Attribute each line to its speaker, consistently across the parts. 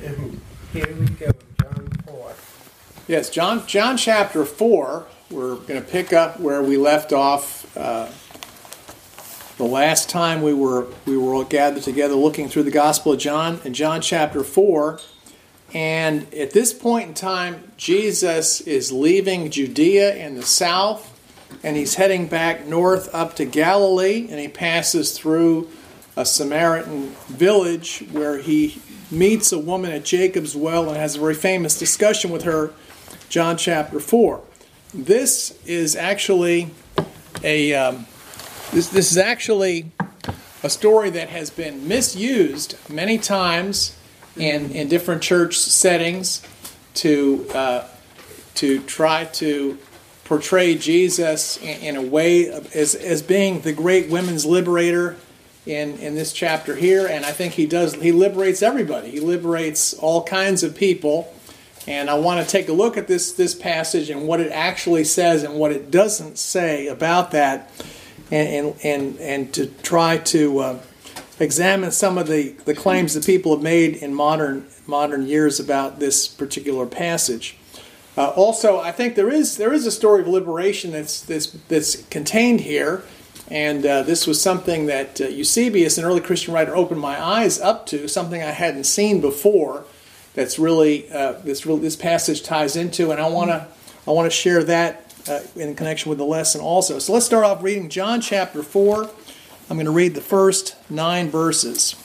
Speaker 1: Here we go, John 4.
Speaker 2: Yes, John, John chapter 4. We're going to pick up where we left off uh, the last time we were we were all gathered together looking through the Gospel of John in John chapter 4. And at this point in time, Jesus is leaving Judea in the south and he's heading back north up to Galilee and he passes through a Samaritan village where he meets a woman at Jacob's well and has a very famous discussion with her, John chapter 4. This is actually a um, this, this is actually a story that has been misused many times in, in different church settings to uh, to try to portray Jesus in, in a way of, as, as being the great women's liberator in, in this chapter here, and I think he does. He liberates everybody. He liberates all kinds of people. And I want to take a look at this this passage and what it actually says and what it doesn't say about that, and and and, and to try to uh, examine some of the, the claims that people have made in modern modern years about this particular passage. Uh, also, I think there is there is a story of liberation that's that's, that's contained here. And uh, this was something that uh, Eusebius, an early Christian writer, opened my eyes up to, something I hadn't seen before. That's really uh, this really, this passage ties into, and I want to I want to share that uh, in connection with the lesson also. So let's start off reading John chapter four. I'm going to read the first nine verses.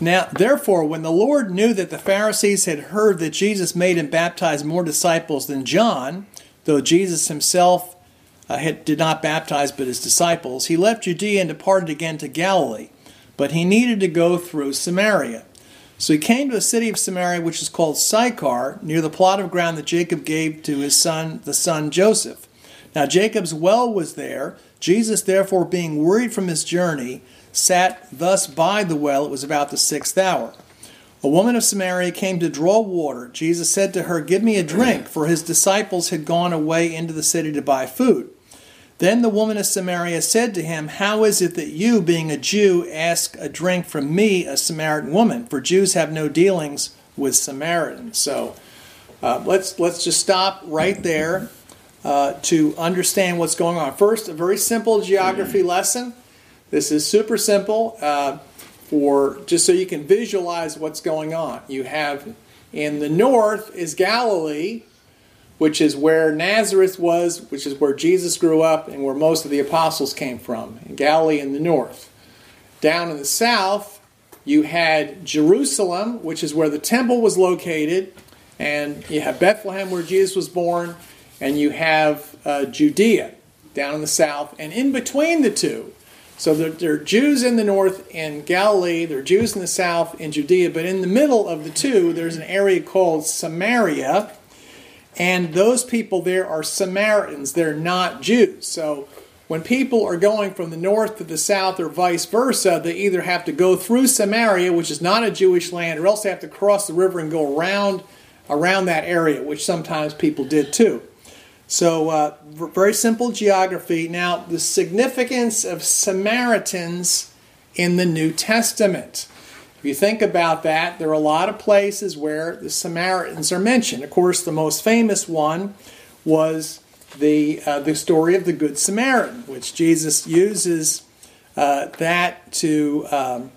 Speaker 2: Now, therefore, when the Lord knew that the Pharisees had heard that Jesus made and baptized more disciples than John, though Jesus himself uh, had, did not baptize but his disciples, he left Judea and departed again to Galilee. But he needed to go through Samaria. So he came to a city of Samaria which is called Sychar, near the plot of ground that Jacob gave to his son, the son Joseph. Now Jacob's well was there. Jesus, therefore, being worried from his journey, sat thus by the well. It was about the sixth hour. A woman of Samaria came to draw water. Jesus said to her, Give me a drink, for his disciples had gone away into the city to buy food. Then the woman of Samaria said to him, How is it that you, being a Jew, ask a drink from me, a Samaritan woman? For Jews have no dealings with Samaritans. So uh, let's, let's just stop right there uh, to understand what's going on. First, a very simple geography lesson. This is super simple uh, for just so you can visualize what's going on. You have in the north is Galilee, which is where Nazareth was, which is where Jesus grew up and where most of the apostles came from, in Galilee in the north. Down in the south, you had Jerusalem, which is where the temple was located, and you have Bethlehem, where Jesus was born, and you have uh, Judea down in the south. And in between the two, so there, there, are Jews in the north in Galilee, there are Jews in the south in Judea, but in the middle of the two, there's an area called Samaria, and those people there are Samaritans. They're not Jews. So when people are going from the north to the south or vice versa, they either have to go through Samaria, which is not a Jewish land, or else they have to cross the river and go around around that area, which sometimes people did too. So, uh, very simple geography. Now, the significance of Samaritans in the New Testament. If you think about that, there are a lot of places where the Samaritans are mentioned. Of course, the most famous one was the, uh, the story of the Good Samaritan, which Jesus uses uh, that to um,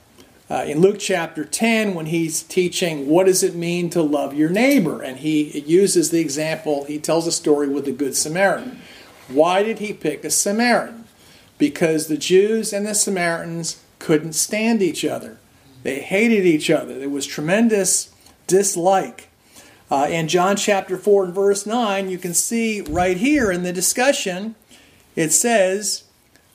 Speaker 2: uh, in Luke chapter 10 when he's teaching what does it mean to love your neighbor. And he uses the example, he tells a story with the Good Samaritan. Why did he pick a Samaritan? Because the Jews and the Samaritans couldn't stand each other. They hated each other. There was tremendous dislike. Uh, in John chapter 4 and verse 9, you can see right here in the discussion, it says,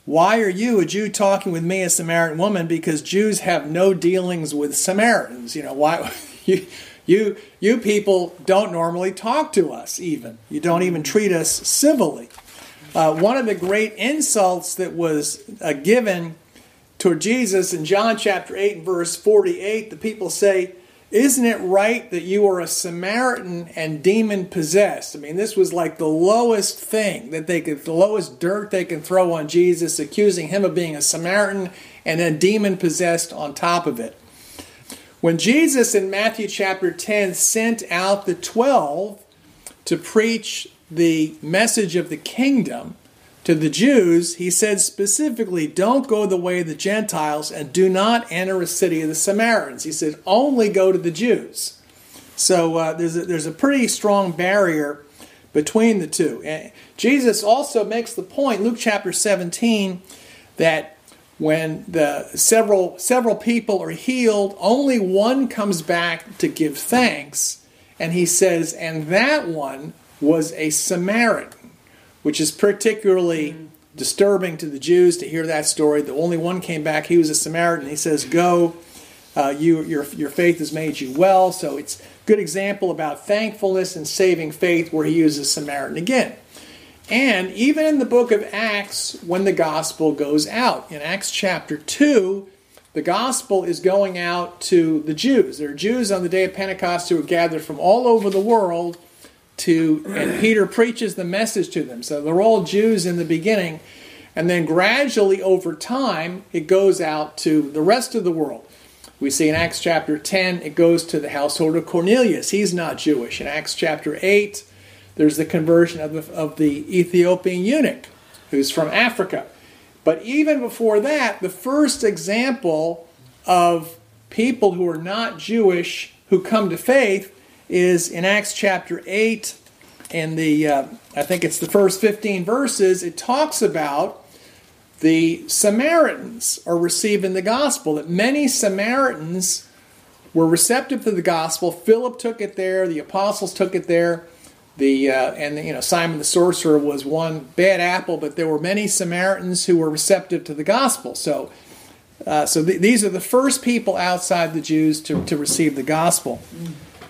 Speaker 2: why are you, a Jew, talking with me, a Samaritan woman? Because Jews have no dealings with Samaritans. You know, why you you you people don't normally talk to us even. You don't even treat us civilly. Uh, one of the great insults that was uh, given to Jesus in John chapter 8 and verse 48, the people say, Isn't it right that you are a Samaritan and demon possessed? I mean, this was like the lowest thing that they could, the lowest dirt they can throw on Jesus, accusing him of being a Samaritan and then demon possessed on top of it. When Jesus in Matthew chapter 10 sent out the 12 to preach the message of the kingdom, to the Jews, he said specifically, Don't go the way of the Gentiles and do not enter a city of the Samaritans. He said, Only go to the Jews. So uh, there's, a, there's a pretty strong barrier between the two. And Jesus also makes the point, Luke chapter 17, that when the several several people are healed, only one comes back to give thanks, and he says, and that one was a Samaritan which is particularly mm. disturbing to the Jews to hear that story. The only one came back, he was a Samaritan. He says, Go, uh, you, your, your faith has made you well. So it's a good example about thankfulness and saving faith where he uses Samaritan again. And even in the book of Acts, when the gospel goes out, in Acts chapter 2, the gospel is going out to the Jews. There are Jews on the day of Pentecost who are gathered from all over the world to, and Peter preaches the message to them. So they're all Jews in the beginning, and then gradually over time, it goes out to the rest of the world. We see in Acts chapter 10, it goes to the household of Cornelius. He's not Jewish. In Acts chapter 8, there's the conversion of the, of the Ethiopian eunuch who's from Africa. But even before that, the first example of people who are not Jewish who come to faith is in Acts chapter 8, and the uh, I think it's the first 15 verses, it talks about the Samaritans are receiving the gospel, that many Samaritans were receptive to the gospel. Philip took it there, the apostles took it there. The, uh, and you know Simon the sorcerer was one bad apple, but there were many Samaritans who were receptive to the gospel. So, uh, so th- these are the first people outside the Jews to, to receive the gospel.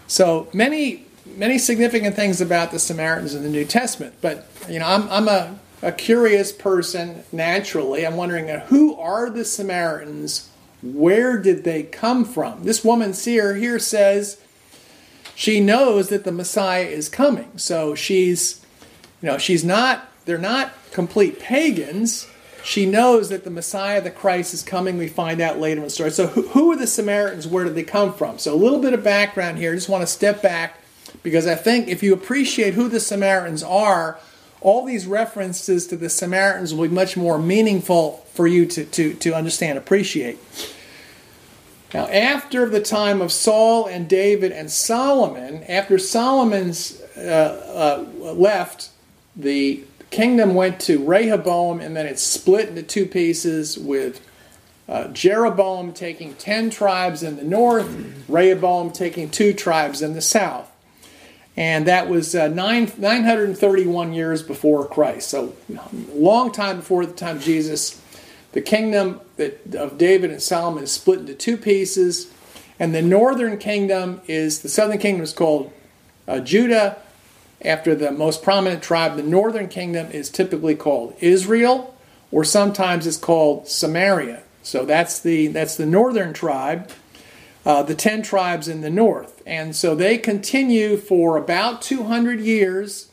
Speaker 2: So many many significant things about the Samaritans in the New Testament. But you know, I'm I'm a, a curious person naturally. I'm wondering uh, who are the Samaritans? Where did they come from? This woman seer here says she knows that the Messiah is coming. So she's you know, she's not they're not complete pagans she knows that the Messiah, the Christ, is coming. We find out later in the story. So, who, who are the Samaritans? Where did they come from? So, a little bit of background here. I just want to step back because I think if you appreciate who the Samaritans are, all these references to the Samaritans will be much more meaningful for you to, to, to understand, appreciate. Now, after the time of Saul and David and Solomon, after Solomon's uh, uh, left, the kingdom went to Rehoboam and then it split into two pieces with uh, Jeroboam taking 10 tribes in the north, Rehoboam taking two tribes in the south. And that was uh, nine, 931 years before Christ. So, long time before the time of Jesus. The kingdom that, of David and Solomon is split into two pieces. And the northern kingdom is, the southern kingdom is called uh, Judah, after the most prominent tribe. The northern kingdom is typically called Israel, or sometimes it's called Samaria. So that's the that's the northern tribe, uh, the ten tribes in the north, and so they continue for about 200 years.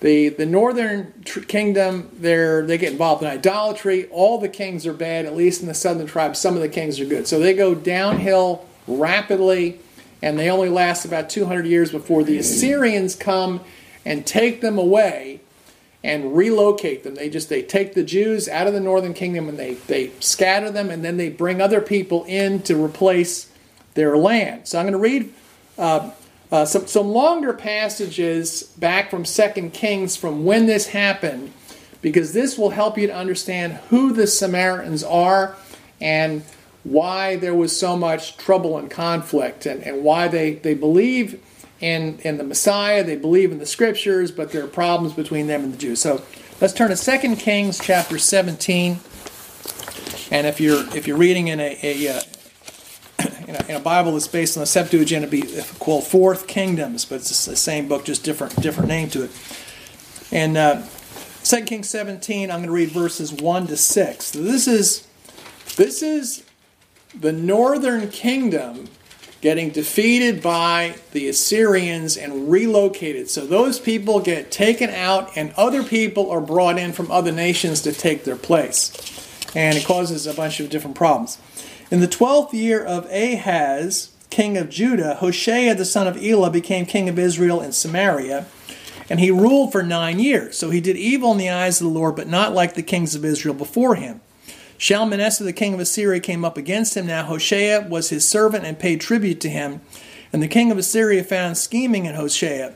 Speaker 2: The the northern tr- kingdom, they get involved in idolatry. All the kings are bad, at least in the southern tribes. Some of the kings are good. So they go downhill rapidly and they only last about 200 years before the Assyrians come and take them away and relocate them. They just they take the Jews out of the northern kingdom and they they scatter them and then they bring other people in to replace their land. So I'm going to read uh, uh, some some longer passages back from Second Kings from when this happened, because this will help you to understand who the Samaritans are and why there was so much trouble and conflict and, and why they, they believe in, in the Messiah, they believe in the scriptures, but there are problems between them and the Jews. So let's turn to 2 Kings chapter 17. And if you're if you're reading in a, a, uh, in a, in a Bible that's based on the Septuagint, it'd be called Fourth Kingdoms, but it's the same book, just different different name to it. And uh, 2 Kings 17, I'm going to read verses 1 to 6. So this is this is the northern kingdom getting defeated by the Assyrians and relocated. So those people get taken out, and other people are brought in from other nations to take their place. And it causes a bunch of different problems. In the 12th year of Ahaz, king of Judah, Hoshea the son of Elah became king of Israel in Samaria, and he ruled for nine years. So he did evil in the eyes of the Lord, but not like the kings of Israel before him. Shalmaneser, the king of Assyria, came up against him. Now Hoshea was his servant and paid tribute to him. And the king of Assyria found scheming in Hoshea.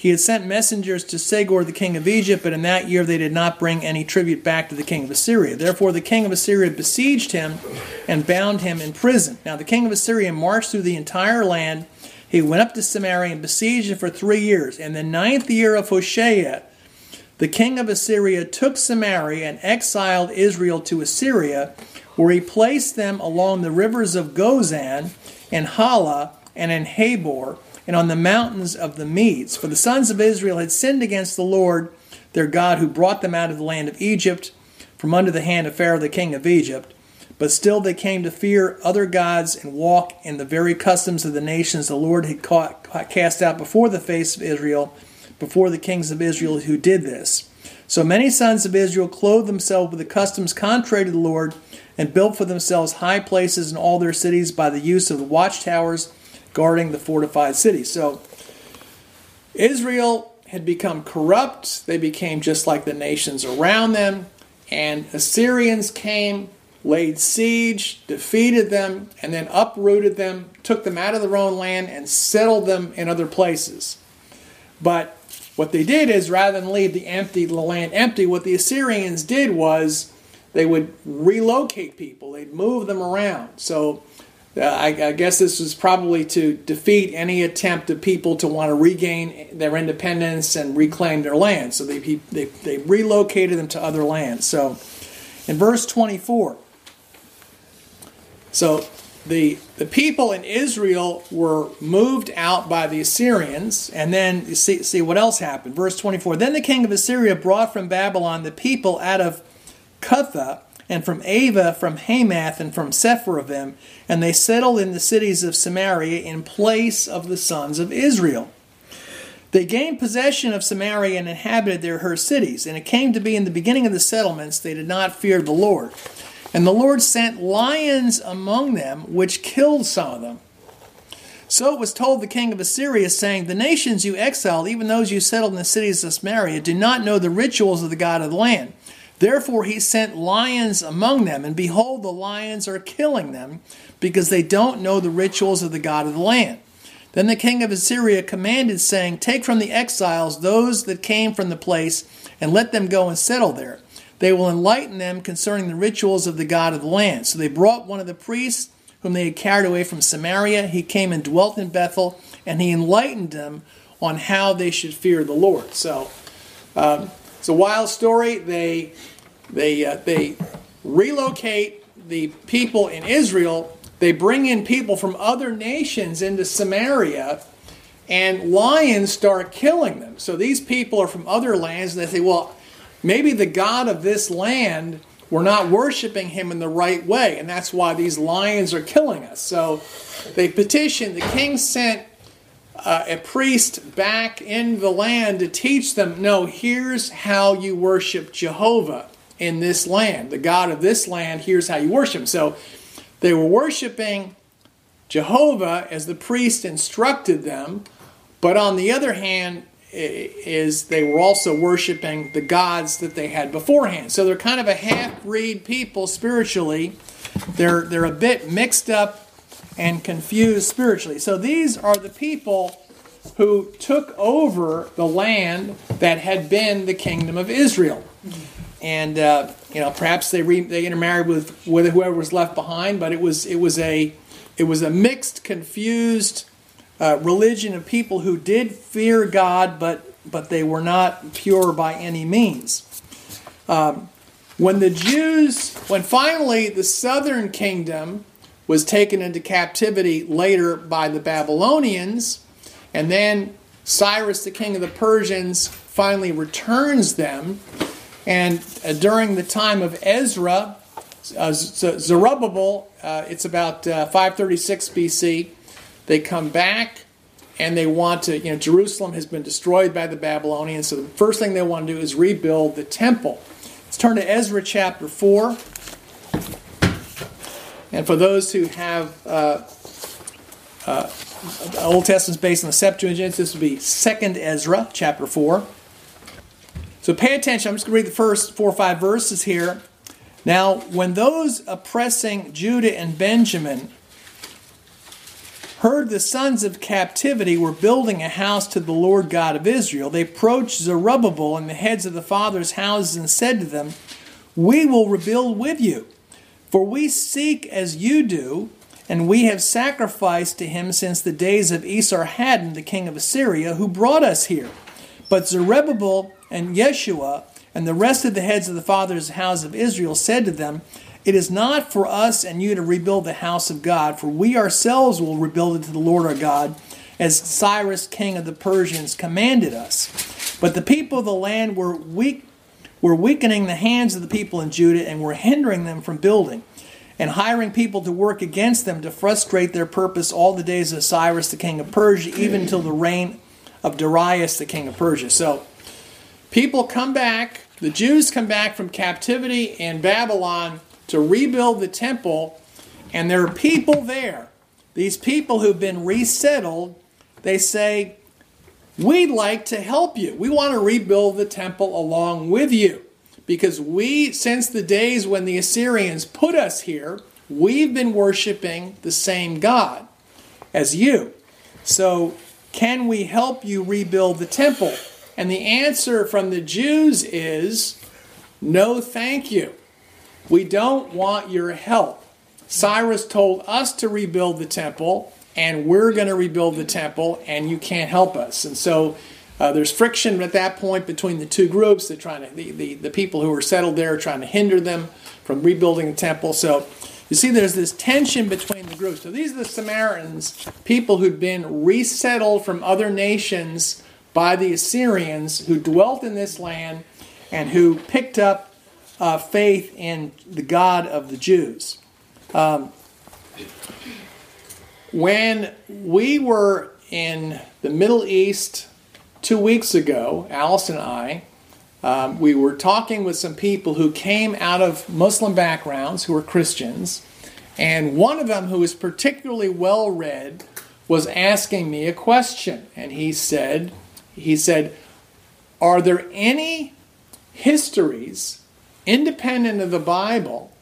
Speaker 2: He had sent messengers to Segor, the king of Egypt, but in that year they did not bring any tribute back to the king of Assyria. Therefore, the king of Assyria besieged him and bound him in prison. Now, the king of Assyria marched through the entire land. He went up to Samaria and besieged it for three years. In the ninth year of Hoshea, the king of Assyria took Samaria and exiled Israel to Assyria, where he placed them along the rivers of Gozan and Hala and in Habor and on the mountains of the Medes. For the sons of Israel had sinned against the Lord their God, who brought them out of the land of Egypt from under the hand of Pharaoh the king of Egypt. But still they came to fear other gods and walk in the very customs of the nations the Lord had cast out before the face of Israel, before the kings of Israel who did this. So many sons of Israel clothed themselves with the customs contrary to the Lord and built for themselves high places in all their cities by the use of the watchtowers guarding the fortified city. So Israel had become corrupt. They became just like the nations around them. And Assyrians came, laid siege, defeated them, and then uprooted them, took them out of their own land, and settled them in other places. But what they did is rather than leave the empty the land empty, what the Assyrians did was they would relocate people. They'd move them around. So uh, I, I, guess this was probably to defeat any attempt of people to want to regain their independence and reclaim their land. So they, they, they relocated them to other lands. So in verse 24, so the, the people in Israel were moved out by the Assyrians, and then you see, see what else happened. Verse 24 Then the king of Assyria brought from Babylon the people out of Cutha and from Ava, from Hamath, and from Sepharvaim, and they settled in the cities of Samaria in place of the sons of Israel. They gained possession of Samaria and inhabited their her cities. And it came to be in the beginning of the settlements they did not fear the Lord. And the Lord sent lions among them, which killed some of them. So it was told the king of Assyria, saying, The nations you exiled, even those you settled in the cities of Samaria, do not know the rituals of the God of the land. Therefore he sent lions among them, and behold, the lions are killing them, because they don't know the rituals of the God of the land. Then the king of Assyria commanded, saying, Take from the exiles those that came from the place, and let them go and settle there. They will enlighten them concerning the rituals of the God of the land. So they brought one of the priests whom they had carried away from Samaria. He came and dwelt in Bethel, and he enlightened them on how they should fear the Lord. So um, it's a wild story. They they uh, they relocate the people in Israel. They bring in people from other nations into Samaria, and lions start killing them. So these people are from other lands, and they say, "Well, maybe the God of this land." We're not worshiping him in the right way, and that's why these lions are killing us. So they petitioned, the king sent uh, a priest back in the land to teach them no, here's how you worship Jehovah in this land. The God of this land, here's how you worship. So they were worshiping Jehovah as the priest instructed them, but on the other hand, is they were also worshiping the gods that they had beforehand. So they're kind of a half-breed people spiritually. They're they're a bit mixed up and confused spiritually. So these are the people who took over the land that had been the kingdom of Israel and uh, you know perhaps they re- they intermarried with with whoever was left behind, but it was it was a it was a mixed, confused uh, religion of people who did fear God, but but they were not pure by any means. Um, when the Jews, when finally the southern kingdom was taken into captivity later by the Babylonians, and then Cyrus, the king of the Persians, finally returns them and uh, during the time of Ezra, uh, Zerubbabel, uh, it's about uh, 536 BC, they come back and they want to, you know, Jerusalem has been destroyed by the Babylonians. So the first thing they want to do is rebuild the temple. Let's turn to Ezra chapter 4. And for those who have uh, uh, Old Testament based on the Septuagint, this would be 2nd Ezra chapter 4. So pay attention. I'm just going to read the first four or five verses here. Now, when those oppressing Judah and Benjamin heard the sons of captivity were building a house to the Lord God of Israel, they approached Zerubbabel and the heads of the fathers' houses and said to them, We will rebuild with you, for we seek as you do, and we have sacrificed to him since the days of Esarhaddon, the king of Assyria, who brought us here. But Zerubbabel and Yeshua and the rest of the heads of the fathers' house of Israel said to them, it is not for us and you to rebuild the house of God, for we ourselves will rebuild it to the Lord our God, as Cyrus, king of the Persians, commanded us. But the people of the land were weak, were weakening the hands of the people in Judah and were hindering them from building, and hiring people to work against them to frustrate their purpose all the days of Cyrus, the king of Persia, even until the reign of Darius, the king of Persia. So people come back, the Jews come back from captivity in Babylon to rebuild the temple, and there are people there. These people who've been resettled, they say, We'd like to help you. We want to rebuild the temple along with you. Because we, since the days when the Assyrians put us here, we've been worshiping the same God as you. So, can we help you rebuild the temple? And the answer from the Jews is no, thank you. We don't want your help. Cyrus told us to rebuild the temple, and we're going to rebuild the temple, and you can't help us. And so uh, there's friction at that point between the two groups. They're trying to, the, the, the people who are settled there are trying to hinder them from rebuilding the temple. So you see, there's this tension between the groups. So these are the Samaritans, people who'd been resettled from other nations by the Assyrians, who dwelt in this land and who picked up uh, faith in the God of the Jews. Um, when we were in the Middle East two weeks ago, Alice and I, um, we were talking with some people who came out of Muslim backgrounds who were Christians, and one of them, who was particularly well read, was asking me a question, and he said, he said, "Are there any histories independent of the Bible,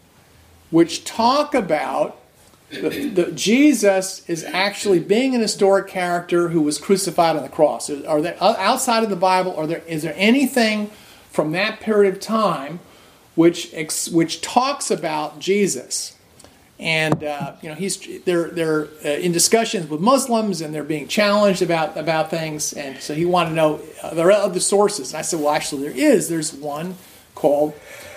Speaker 2: which talk about the, the, Jesus is actually being an historic character who was crucified on the cross. Are there outside of the Bible? Are there is there anything from that period of time which which talks about Jesus? And uh, you know he's they're they're uh, in discussions with Muslims and they're being challenged about about things. And so he wanted to know are there other sources. And I said, well, actually there is. There's one called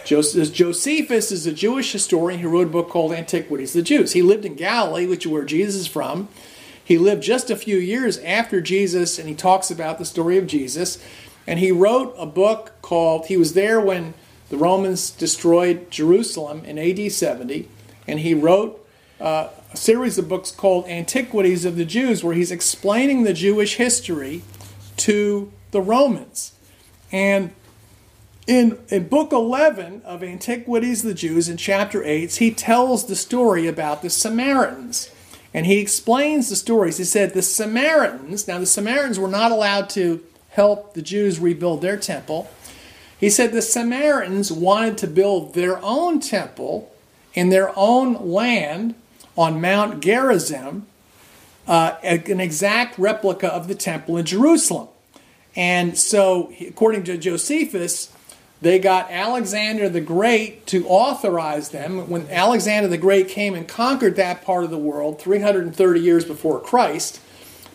Speaker 2: Josephus is a Jewish historian who wrote a book called Antiquities of the Jews. He lived in Galilee, which is where Jesus is from. He lived just a few years after Jesus, and he talks about the story of Jesus. And he wrote a book called, he was there when the Romans destroyed Jerusalem in AD 70, and he wrote uh, a series of books called Antiquities of the Jews, where he's explaining the Jewish history to the Romans. And in, in book 11 of Antiquities of the Jews, in chapter 8, he tells the story about the Samaritans. And he explains the stories. He said the Samaritans, now the Samaritans were not allowed to help the Jews rebuild their temple. He said the Samaritans wanted to build their own temple in their own land on Mount Gerizim, uh, an exact replica of the temple in Jerusalem. And so, according to Josephus, they got Alexander the Great to authorize them. When Alexander the Great came and conquered that part of the world 330 years before Christ,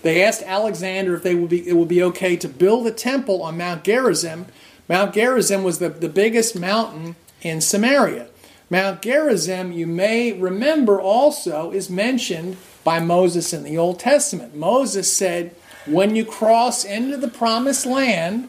Speaker 2: they asked Alexander if they would be, it would be okay to build a temple on Mount Gerizim. Mount Gerizim was the, the biggest mountain in Samaria. Mount Gerizim, you may remember also, is mentioned by Moses in the Old Testament. Moses said, When you cross into the promised land,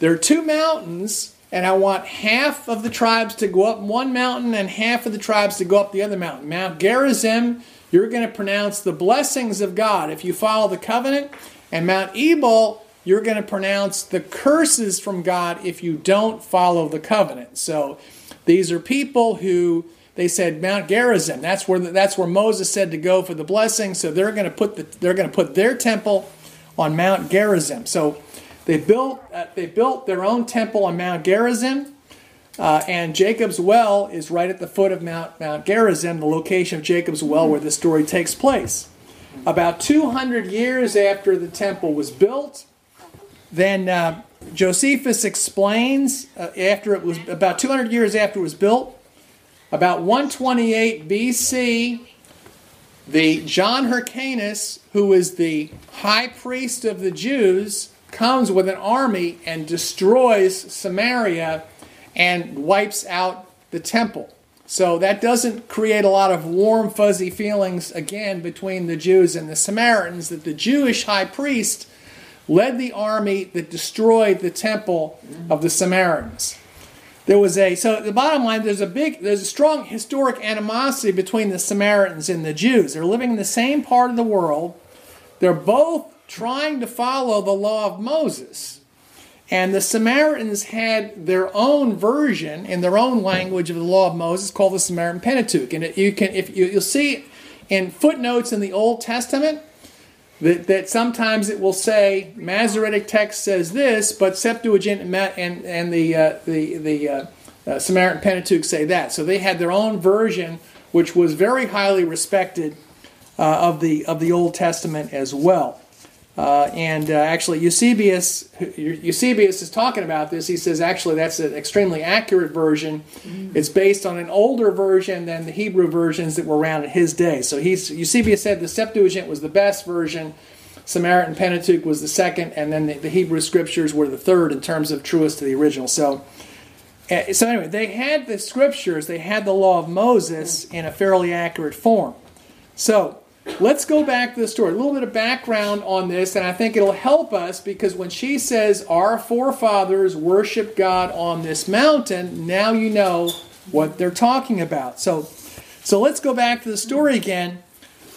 Speaker 2: there are two mountains, and I want half of the tribes to go up one mountain and half of the tribes to go up the other mountain. Mount Gerizim you're going to pronounce the blessings of God if you follow the covenant. And Mount Ebal, you're going to pronounce the curses from God if you don't follow the covenant. So these are people who they said Mount Gerizim. That's where that's where Moses said to go for the blessing. So they're going to put the, they're going to put their temple on Mount Gerizim. So they built uh, they built their own temple on Mount Gerizim. Uh, and Jacob's well is right at the foot of Mount, Mount Gerizim, the location of Jacob's well where the story takes place. About 200 years after the temple was built, then uh, Josephus explains, uh, after it was about 200 years after it was built, about 128 BC, the John Hyrcanus, who is the high priest of the Jews, comes with an army and destroys Samaria and wipes out the temple. So that doesn't create a lot of warm, fuzzy feelings again between the Jews and the Samaritans that the Jewish high priest led the army that destroyed the temple of the Samaritans. There was a so the bottom line there's a big there's a strong historic animosity between the Samaritans and the Jews. They're living in the same part of the world. They're both trying to follow the law of Moses. And the Samaritans had their own version in their own language of the law of Moses called the Samaritan Pentateuch. And you can, if you, you'll see in footnotes in the Old Testament that, that sometimes it will say Masoretic text says this, but Septuagint and, and, and the, uh, the, the uh, uh, Samaritan Pentateuch say that. So they had their own version, which was very highly respected uh, of, the, of the Old Testament as well. Uh, and uh, actually, Eusebius, Eusebius is talking about this. He says actually that's an extremely accurate version. Mm. It's based on an older version than the Hebrew versions that were around in his day. So he's, Eusebius said the Septuagint was the best version, Samaritan Pentateuch was the second, and then the, the Hebrew scriptures were the third in terms of truest to the original. So, uh, so anyway, they had the scriptures, they had the law of Moses in a fairly accurate form. So Let's go back to the story. A little bit of background on this, and I think it'll help us because when she says our forefathers worship God on this mountain, now you know what they're talking about. So, so let's go back to the story again.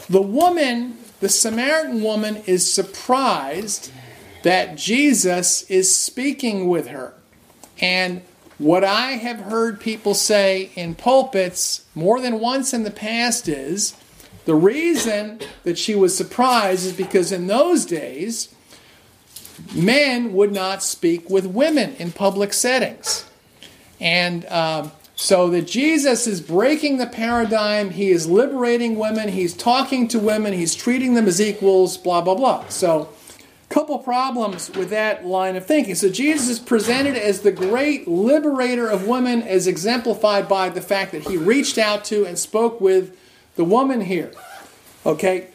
Speaker 2: The woman, the Samaritan woman, is surprised that Jesus is speaking with her. And what I have heard people say in pulpits more than once in the past is the reason that she was surprised is because in those days, men would not speak with women in public settings. And um, so that Jesus is breaking the paradigm, he is liberating women, he's talking to women, he's treating them as equals, blah, blah, blah. So, a couple problems with that line of thinking. So Jesus is presented as the great liberator of women as exemplified by the fact that he reached out to and spoke with the woman here. Okay?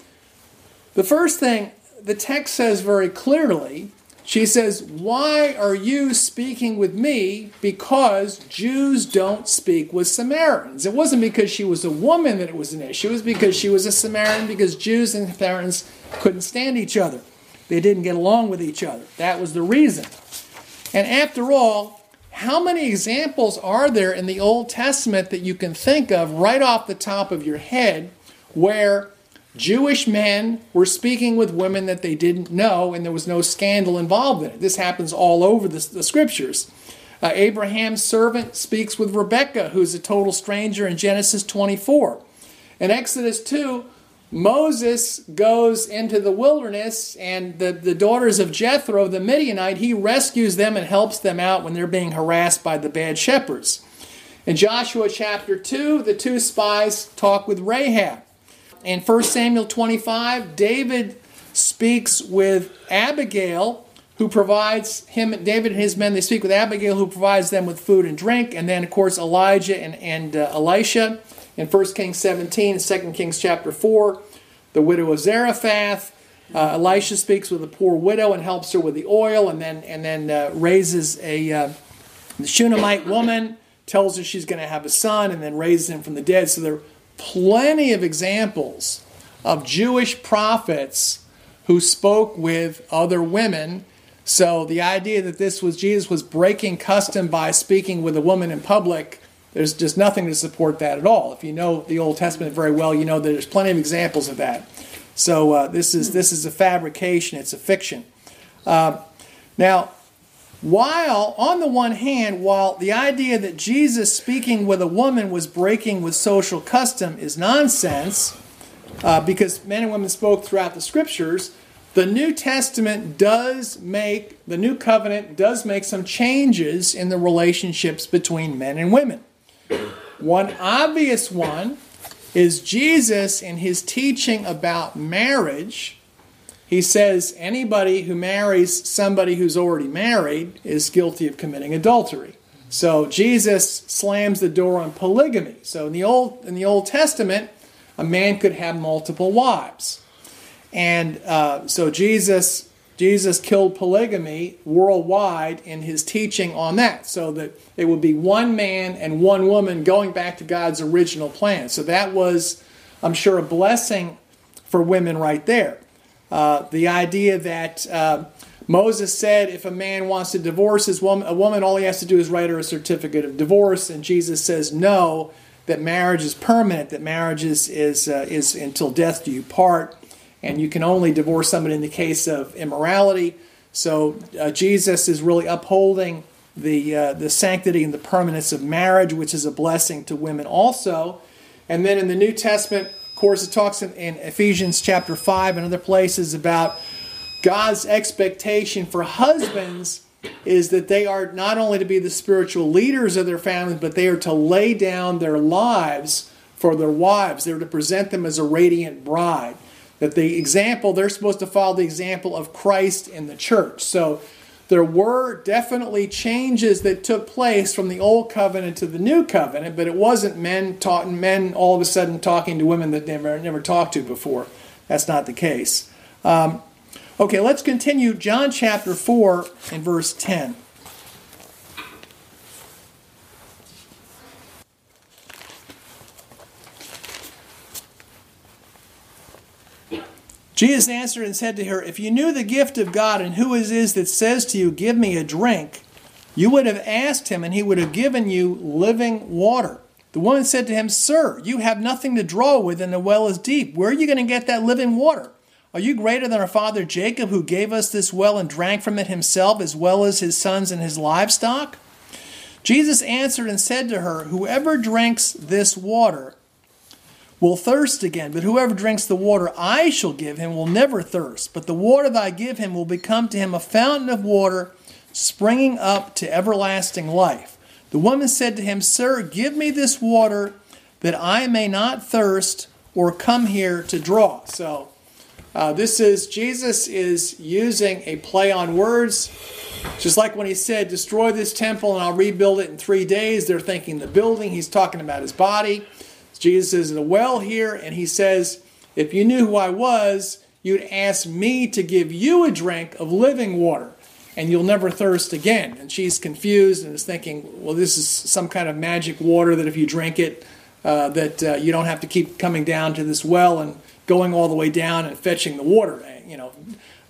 Speaker 2: The first thing the text says very clearly she says, Why are you speaking with me? Because Jews don't speak with Samaritans. It wasn't because she was a woman that it was an issue, it was because she was a Samaritan, because Jews and Samaritans couldn't stand each other. They didn't get along with each other. That was the reason. And after all, how many examples are there in the Old Testament that you can think of right off the top of your head where Jewish men were speaking with women that they didn't know, and there was no scandal involved in it. This happens all over the, the scriptures. Uh, Abraham's servant speaks with Rebekah, who's a total stranger in Genesis 24. In Exodus 2, Moses goes into the wilderness, and the, the daughters of Jethro, the Midianite, he rescues them and helps them out when they're being harassed by the bad shepherds. In Joshua chapter 2, the two spies talk with Rahab. In 1 Samuel 25, David speaks with Abigail, who provides him, David and his men, they speak with Abigail, who provides them with food and drink. And then, of course, Elijah and, and uh, Elisha in 1 Kings 17 and 2 Kings chapter 4, the widow of Zarephath. Uh, Elisha speaks with a poor widow and helps her with the oil, and then and then uh, raises a uh, Shunammite woman, tells her she's going to have a son, and then raises him from the dead. So there are plenty of examples of Jewish prophets who spoke with other women. So the idea that this was Jesus was breaking custom by speaking with a woman in public there's just nothing to support that at all. If you know the Old Testament very well, you know that there's plenty of examples of that. So uh, this is this is a fabrication. It's a fiction. Uh, now, while on the one hand, while the idea that Jesus speaking with a woman was breaking with social custom is nonsense, uh, because men and women spoke throughout the scriptures, the New Testament does make the New Covenant does make some changes in the relationships between men and women. One obvious one is Jesus in his teaching about marriage. He says anybody who marries somebody who's already married is guilty of committing adultery. So Jesus slams the door on polygamy. So in the old in the Old Testament, a man could have multiple wives, and uh, so Jesus Jesus killed polygamy worldwide in his teaching on that, so that it would be one man and one woman going back to God's original plan. So that was, I'm sure, a blessing for women right there. Uh, the idea that uh, Moses said if a man wants to divorce his woman, a woman, all he has to do is write her a certificate of divorce, and Jesus says no, that marriage is permanent, that marriage is is uh, is until death do you part and you can only divorce somebody in the case of immorality. So uh, Jesus is really upholding the uh, the sanctity and the permanence of marriage, which is a blessing to women also. And then in the New Testament, of course, it talks in, in Ephesians chapter five and other places about God's expectation for husbands is that they are not only to be the spiritual leaders of their families, but they are to lay down their lives for their wives. They're to present them as a radiant bride that the example, they're supposed to follow the example of Christ in the church. So there were definitely changes that took place from the old covenant to the new covenant, but it wasn't men taught men all of a sudden talking to women that they never never talked to before. That's not the case. Um, okay, let's continue. John chapter four and verse ten. Jesus answered and said to her, If you knew the gift of God and who it is that says to you, Give me a drink, you would have asked him, and he would have given you living water. The woman said to him, Sir, you have nothing to draw with, and the well is deep. Where are you going to get that living water? Are you greater than our father Jacob, who gave us this well and drank from it himself, as well as his sons and his livestock? Jesus answered and said to her, Whoever drinks this water will thirst again. But whoever drinks the water I shall give him will never thirst. But the water that I give him will become to him a fountain of water springing up to everlasting life. The woman said to him, Sir, give me this water that I may not thirst or come here to draw. So, uh, this is Jesus is using a play on words. Just like when he said, Destroy this temple and I'll rebuild it in three days, they're thinking the building. He's talking about his body. Jesus is in a well here, and he says, If you knew who I was, you'd ask me to give you a drink of living water, and you'll never thirst again. And she's confused and is thinking, Well, this is some kind of magic water that if you drink it, uh, that uh, you don't have to keep coming down to this well and going all the way down and fetching the water. You know,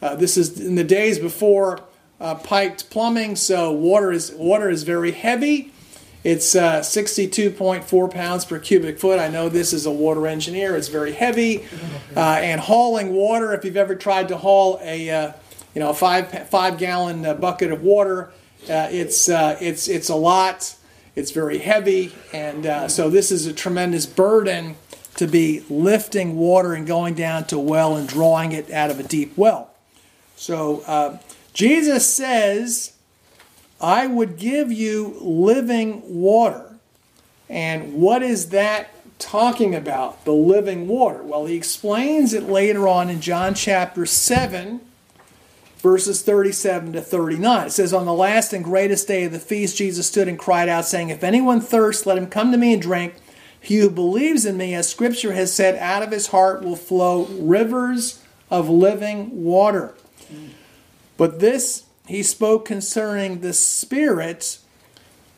Speaker 2: uh, this is in the days before uh, piped plumbing, so water is water is very heavy it's uh, 62.4 pounds per cubic foot. I know this is a water engineer. It's very heavy. Uh, and hauling water, if you've ever tried to haul a uh, you know a five five gallon uh, bucket of water, uh, it's uh, it's it's a lot. It's very heavy, and so this is a tremendous burden to be lifting water and going down to a well and drawing it out of a deep well. So Jesus says I would give you living water. And what is that talking about, the living water? Well, he explains it later on in John chapter 7, verses 37 to 39. It says, On the last and greatest day of the feast, Jesus stood and cried out, saying, If anyone thirsts, let him come to me and drink. He who believes in me, as scripture has said, out of his heart will flow rivers of living water. But this he spoke concerning the Spirit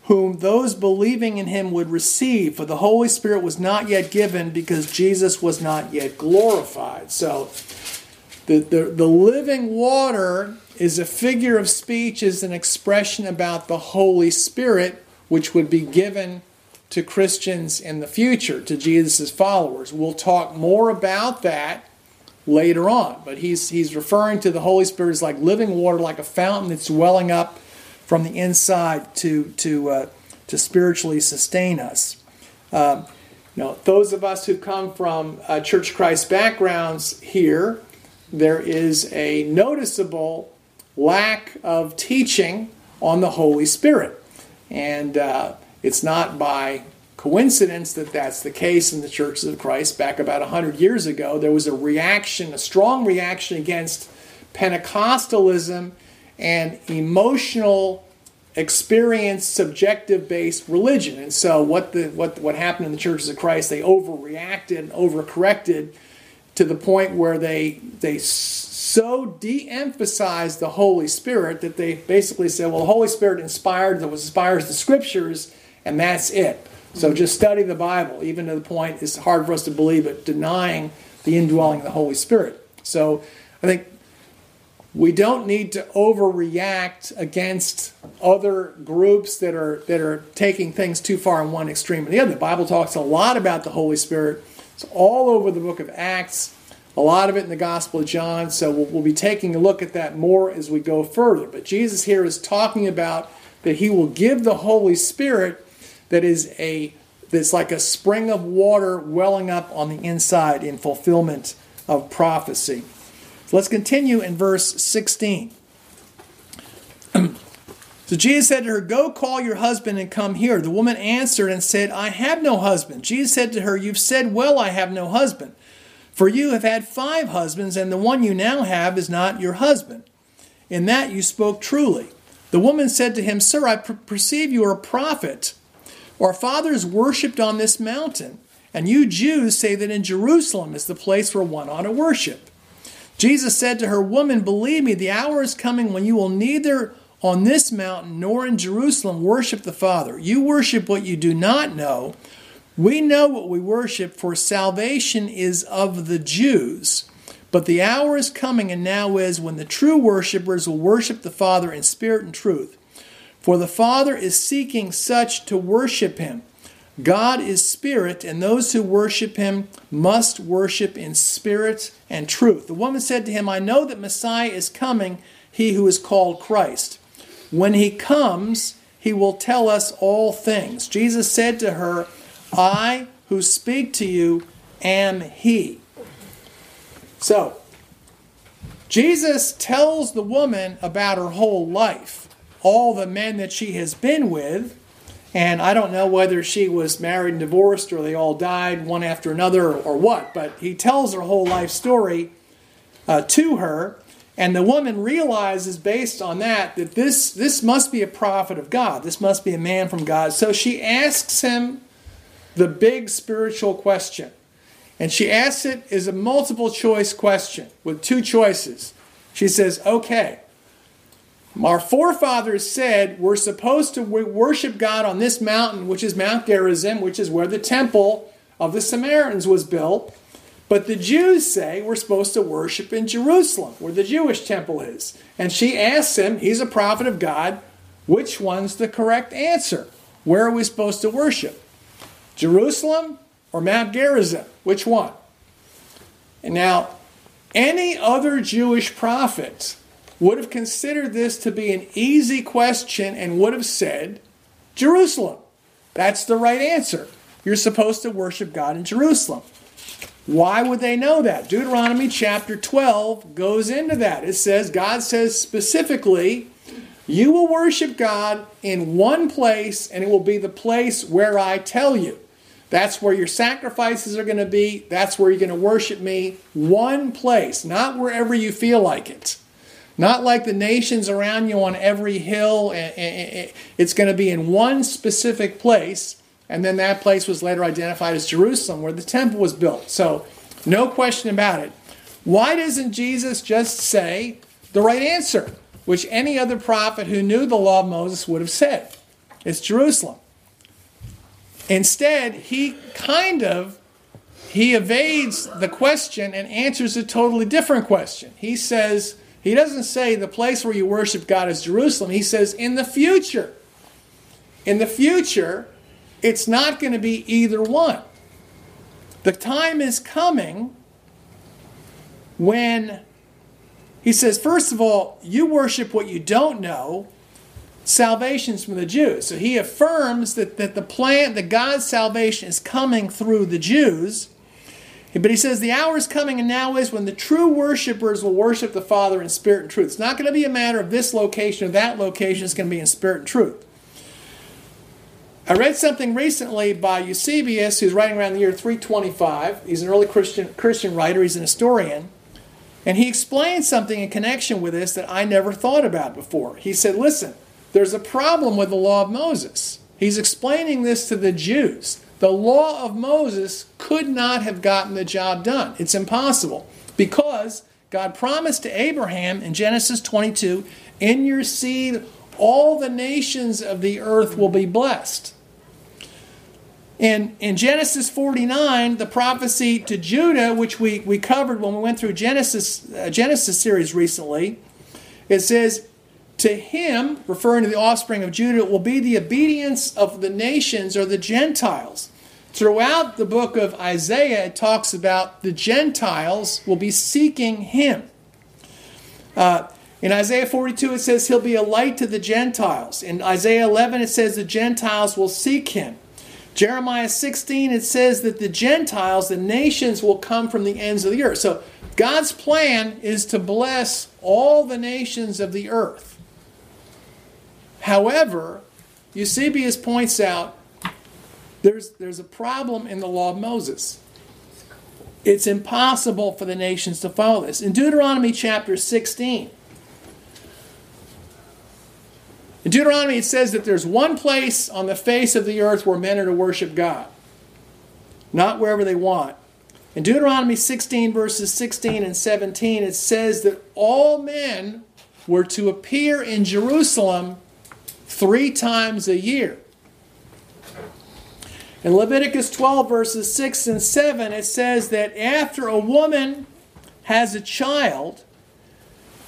Speaker 2: whom those believing in him would receive, for the Holy Spirit was not yet given because Jesus was not yet glorified. So the, the, the living water is a figure of speech, is an expression about the Holy Spirit, which would be given to Christians in the future, to Jesus' followers. We'll talk more about that later on. But he's, he's referring to the Holy Spirit as like living water, like a fountain that's welling up from the inside to, to, uh, to spiritually sustain us. Um, you know, those of us who come from uh, Church Christ backgrounds here, there is a noticeable lack of teaching on the Holy Spirit. And uh, it's not by coincidence that that's the case in the churches of Christ. Back about 100 years ago, there was a reaction, a strong reaction against Pentecostalism and emotional experience subjective based religion and so what the what what happened in the churches of Christ they overreacted and overcorrected to the point where they they so de-emphasized the Holy Spirit that they basically said well the Holy Spirit inspired that inspires the scriptures and that's it so just study the Bible even to the point it's hard for us to believe it denying the indwelling of the Holy Spirit so I think we don't need to overreact against other groups that are that are taking things too far in one extreme or the other. The Bible talks a lot about the Holy Spirit. It's all over the book of Acts, a lot of it in the Gospel of John. So we'll, we'll be taking a look at that more as we go further. But Jesus here is talking about that He will give the Holy Spirit that is a that's like a spring of water welling up on the inside in fulfillment of prophecy. So let's continue in verse 16. so Jesus said to her, Go call your husband and come here. The woman answered and said, I have no husband. Jesus said to her, You've said well, I have no husband. For you have had five husbands, and the one you now have is not your husband. In that you spoke truly. The woman said to him, Sir, I perceive you are a prophet. Our fathers worshipped on this mountain, and you Jews say that in Jerusalem is the place where one ought to worship. Jesus said to her, Woman, believe me, the hour is coming when you will neither on this mountain nor in Jerusalem worship the Father. You worship what you do not know. We know what we worship, for salvation is of the Jews. But the hour is coming, and now is, when the true worshippers will worship the Father in spirit and truth. For the Father is seeking such to worship him. God is spirit, and those who worship him must worship in spirit and truth. The woman said to him, I know that Messiah is coming, he who is called Christ. When he comes, he will tell us all things. Jesus said to her, I who speak to you am he. So, Jesus tells the woman about her whole life, all the men that she has been with and I don't know whether she was married and divorced or they all died one after another or, what, but he tells her whole life story uh, to her. And the woman realizes based on that that this, this must be a prophet of God. This must be a man from God. So she asks him the big spiritual question. And she asks it as a multiple choice question with two choices. She says, Okay, our forefathers said we're supposed to worship God on this mountain, which is Mount Gerizim, which is where the temple of the Samaritans was built. But the Jews say we're supposed to worship in Jerusalem, where the Jewish temple is. And she asks him, he's a prophet of God, which one's the correct answer? Where are we supposed to worship? Jerusalem or Mount Gerizim? Which one? And now, any other Jewish prophet would have considered this to be an easy question and would have said, Jerusalem. That's the right answer. You're supposed to worship God in Jerusalem. Why would they know that? Deuteronomy chapter 12 goes into that. It says, God says specifically, You will worship God in one place, and it will be the place where I tell you. That's where your sacrifices are going to be. That's where you're going to worship me. One place, not wherever you feel like it. Not like the nations around you on every hill. Eh, eh, eh, it's going to be in one specific place. And then that place was later identified as Jerusalem, where the temple was built. So, no question about it. Why doesn't Jesus just say the right answer, which any other prophet who knew the law of Moses would have said? It's Jerusalem. Instead, he kind of he evades the question and answers a totally different question. He says, he doesn't say the place where you worship God is Jerusalem. He says in the future. In the future, It's not going to be either one. The time is coming when he says, first of all, you worship what you don't know. Salvation's from the Jews. So he affirms that, that the plan, that God's salvation is coming through the Jews. But he says the hour is coming and now is when the true worshipers will worship the Father in spirit and truth. It's not going to be a matter of this location or that location. It's going to be in spirit and truth. I read something recently by Eusebius, who's writing around the year 325. He's an early Christian, Christian writer, he's an historian. And he explained something in connection with this that I never thought about before. He said, Listen, there's a problem with the law of Moses. He's explaining this to the Jews. The law of Moses could not have gotten the job done. It's impossible because God promised to Abraham in Genesis 22 in your seed, all the nations of the earth will be blessed. In, in Genesis 49, the prophecy to Judah, which we, we covered when we went through Genesis uh, Genesis series recently, it says, To him, referring to the offspring of Judah, will be the obedience of the nations or the Gentiles. Throughout the book of Isaiah, it talks about the Gentiles will be seeking him. Uh, in Isaiah 42, it says he'll be a light to the Gentiles. In Isaiah 11, it says the Gentiles will seek him. Jeremiah 16, it says that the Gentiles, the nations, will come from the ends of the earth. So God's plan is to bless all the nations of the earth. However, Eusebius points out there's, there's a problem in the law of Moses. It's impossible for the nations to follow this. In Deuteronomy chapter 16, In Deuteronomy, it says that there's one place on the face of the earth where men are to worship God, not wherever they want. In Deuteronomy 16, verses 16 and 17, it says that all men were to appear in Jerusalem three times a year. In Leviticus 12, verses 6 and 7, it says that after a woman has a child,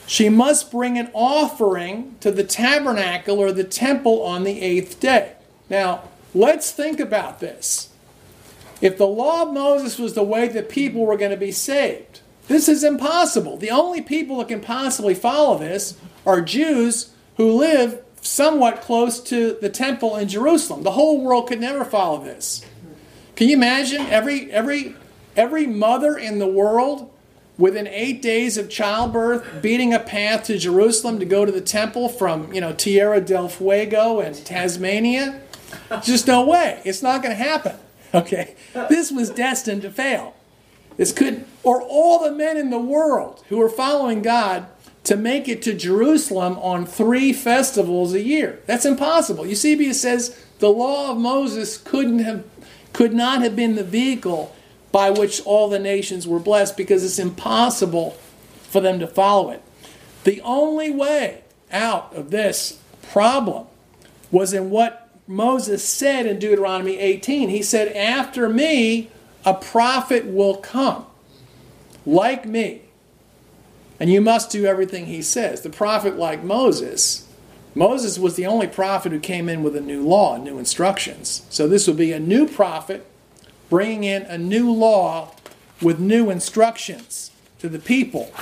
Speaker 2: she must bring an offering to the tabernacle or the temple on the eighth day. Now, let's think about this. If the law of Moses was the way that people were going to be saved, this is impossible. The only people that can possibly follow this are Jews who live somewhat close to the temple in Jerusalem. The whole world could never follow this. Can you imagine every every every mother in the world within eight days of childbirth, beating a path to Jerusalem to go to the temple from, you know, Tierra del Fuego and Tasmania. Just no way. It's not going to happen. Okay? This was destined to fail. This could, or all the men in the world who are following God to make it to Jerusalem on three festivals a year. That's impossible. Eusebius says the law of Moses couldn't have, could not have been the vehicle by which all the nations were blessed because it's impossible for them to follow it. The only way out of this problem was in what Moses said in Deuteronomy 18. He said, After me, a prophet will come like me. And you must do everything he says. The prophet, like Moses, Moses was the only prophet who came in with a new law, new instructions. So this would be a new prophet bringing in a new law with new instructions to the people.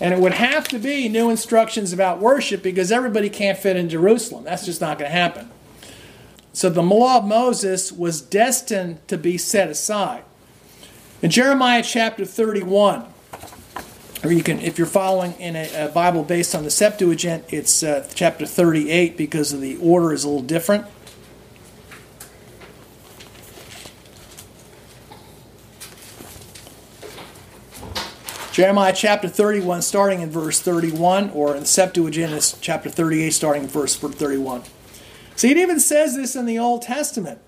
Speaker 2: And it would have to be new instructions about worship because everybody can't fit in Jerusalem. That's just not going to happen. So the law of Moses was destined to be set aside. In Jeremiah chapter 31, or you can, if you're following in a, a Bible based on the Septuagint, it's uh, chapter 38 because of the order is a little different. Jeremiah chapter 31, starting in verse 31, or in Septuagint, it's chapter 38, starting in verse 31. See, it even says this in the Old Testament.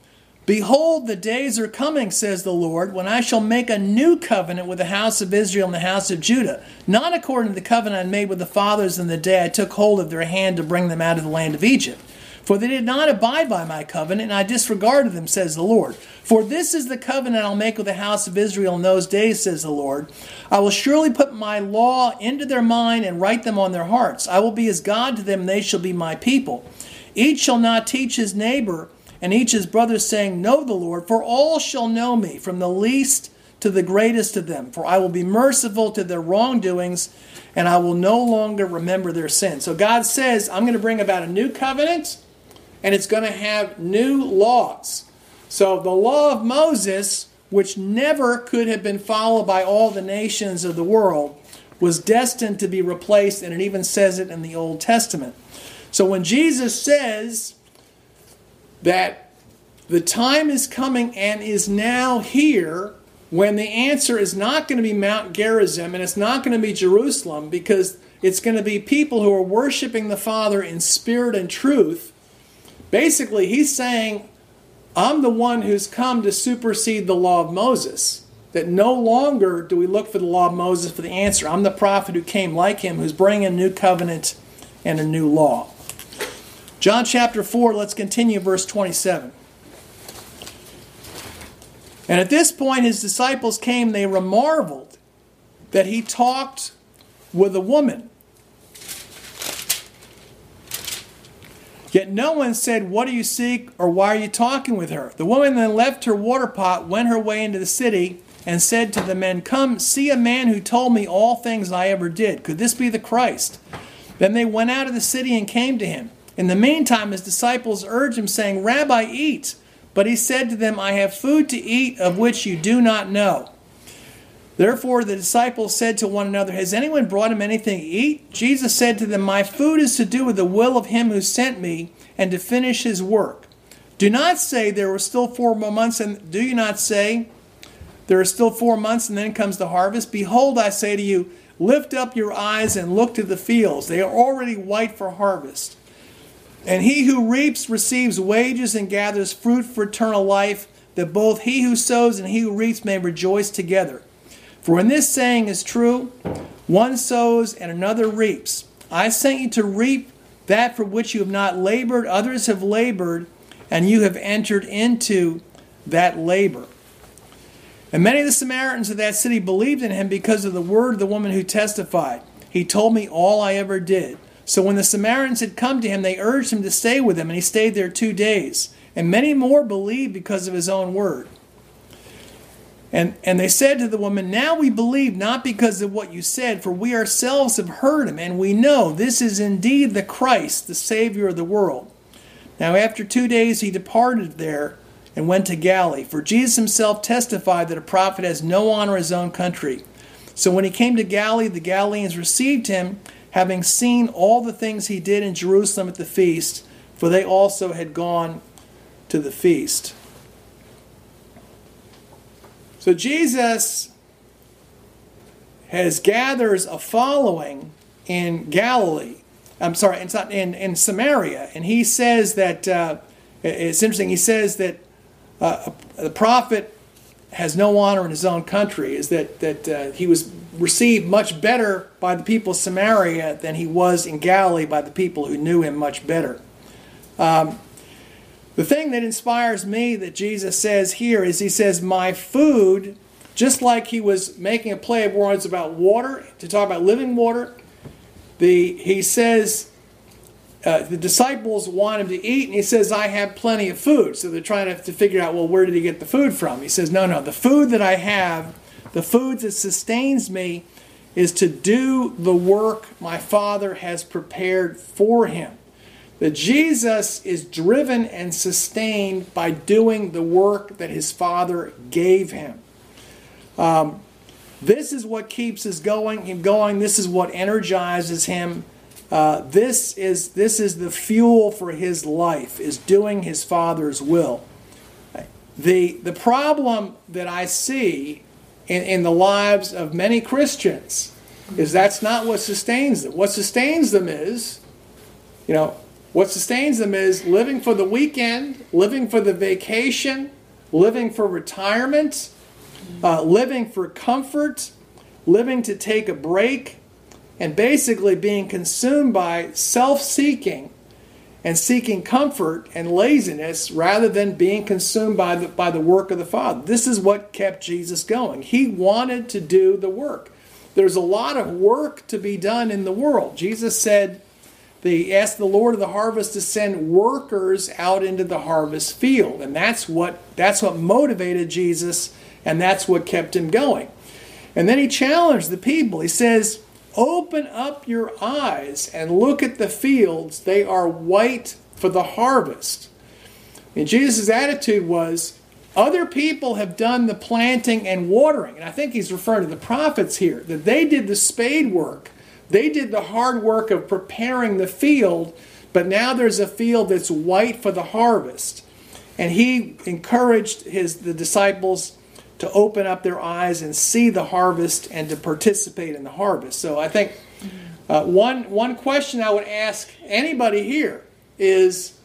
Speaker 2: Behold, the days are coming, says the Lord, when I shall make a new covenant with the house of Israel and the house of Judah, not according to the covenant I made with the fathers in the day I took hold of their hand to bring them out of the land of Egypt for they did not abide by my covenant, and I disregarded them, says the Lord. For this is the covenant I'll make with the house of Israel in those days, says the Lord. I will surely put my law into their mind and write them on their hearts. I will be as God to them, and they shall be my people. Each shall not teach his neighbor and each his brother, saying, Know the Lord, for all shall know me, from the least to the greatest of them. For I will be merciful to their wrongdoings, and I will no longer remember their sins. So God says, I'm going to bring about a new covenant, and it's going to have new laws. So the law of Moses, which never could have been followed by all the nations of the world, was destined to be replaced, and it even says it in the Old Testament. So when Jesus says that the time is coming and is now here when the answer is not going to be Mount Gerizim and it's not going to be Jerusalem because it's going to be people who are worshiping the Father in spirit and truth. Basically, he's saying, I'm the one who's come to supersede the law of Moses. That no longer do we look for the law of Moses for the answer. I'm the prophet who came like him, who's bringing a new covenant and a new law. John chapter 4, let's continue verse 27. And at this point, his disciples came, they marveled that he talked with a woman. Yet no one said, What do you seek, or why are you talking with her? The woman then left her water pot, went her way into the city, and said to the men, Come, see a man who told me all things I ever did. Could this be the Christ? Then they went out of the city and came to him. In the meantime, his disciples urged him, saying, Rabbi, eat. But he said to them, I have food to eat of which you do not know. Therefore the disciples said to one another, Has anyone brought him anything to eat? Jesus said to them, My food is to do with the will of him who sent me, and to finish his work. Do not say there were still four more months, and do you not say there are still four months, and then comes the harvest? Behold, I say to you, lift up your eyes and look to the fields. They are already white for harvest. And he who reaps receives wages and gathers fruit for eternal life, that both he who sows and he who reaps may rejoice together. For when this saying is true, one sows and another reaps. I sent you to reap that for which you have not labored, others have labored, and you have entered into that labor. And many of the Samaritans of that city believed in him because of the word of the woman who testified. He told me all I ever did. So when the Samaritans had come to him, they urged him to stay with them, and he stayed there two days. And many more believed because of his own word. And, and they said to the woman, Now we believe not because of what you said, for we ourselves have heard him, and we know this is indeed the Christ, the Savior of the world. Now after two days he departed there and went to Galilee, for Jesus himself testified that a prophet has no honor in his own country. So when he came to Galilee, the Galileans received him, having seen all the things he did in Jerusalem at the feast, for they also had gone to the feast. So Jesus has gathers a following in Galilee. I'm sorry, it's not in, in Samaria, and he says that uh, it's interesting. He says that uh, the prophet has no honor in his own country. Is that that uh, he was received much better by the people of Samaria than he was in Galilee by the people who knew him much better. Um, the thing that inspires me that Jesus says here is he says, My food, just like he was making a play of words about water, to talk about living water, the, he says, uh, the disciples want him to eat, and he says, I have plenty of food. So they're trying to, to figure out, well, where did he get the food from? He says, No, no, the food that I have, the food that sustains me, is to do the work my Father has prepared for him that Jesus is driven and sustained by doing the work that his Father gave him. Um, this is what keeps us going, him going. This is what energizes him. Uh, this is this is the fuel for his life. Is doing his Father's will. The the problem that I see in, in the lives of many Christians is that's not what sustains them. What sustains them is, you know, what sustains them is living for the weekend, living for the vacation, living for retirement, uh, living for comfort, living to take a break, and basically being consumed by self seeking and seeking comfort and laziness rather than being consumed by the, by the work of the Father. This is what kept Jesus going. He wanted to do the work. There's a lot of work to be done in the world. Jesus said, they asked the Lord of the harvest to send workers out into the harvest field. And that's what that's what motivated Jesus and that's what kept him going. And then he challenged the people. He says, Open up your eyes and look at the fields. They are white for the harvest. And Jesus' attitude was, other people have done the planting and watering. And I think he's referring to the prophets here, that they did the spade work. They did the hard work of preparing the field, but now there's a field that's white for the harvest. And he encouraged his the disciples to open up their eyes and see the harvest and to participate in the harvest. So I think uh, one one question I would ask anybody here is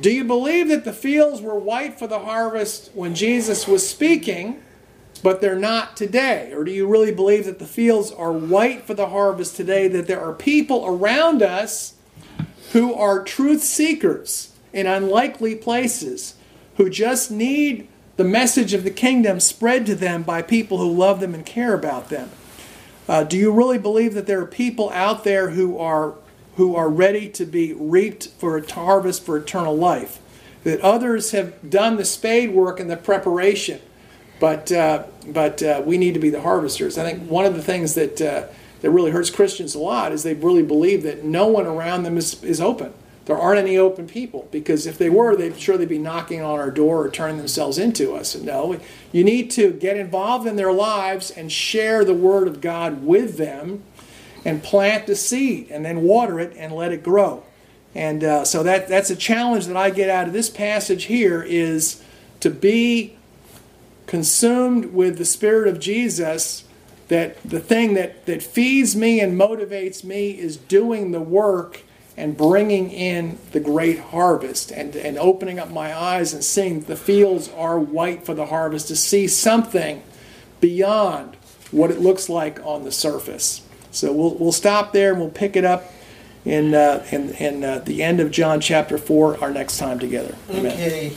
Speaker 2: do you believe that the fields were white for the harvest when Jesus was speaking, but they're not today? Or do you really believe that the fields are white for the harvest today, that there are people around us who are truth seekers in unlikely places, who just need the message of the kingdom spread to them by people who love them and care about them? Uh, do you really believe that there are people out there who are who are ready to be reaped for a harvest for eternal life. That others have done the spade work and the preparation, but uh, but uh, we need to be the harvesters. I think one of the things that uh, that really hurts Christians a lot is they really believe that no one around them is, is open. There aren't any open people because if they were, they'd sure they'd be knocking on our door or turning themselves into us. And no, you need to get involved in their lives and share the word of God with them and plant the seed and then water it and let it grow. And uh, so that, that's a challenge that I get out of this passage here is to be consumed with the Spirit of Jesus. That the thing that, that feeds me and motivates me is doing the work and bringing in the great harvest and, and opening up my eyes and seeing the fields are white for the harvest, to see something beyond what it looks like on the surface. So we'll, we'll stop there and we'll pick it up in, uh, in, in uh, the end of John chapter 4 our next time together. Amen.
Speaker 1: Okay.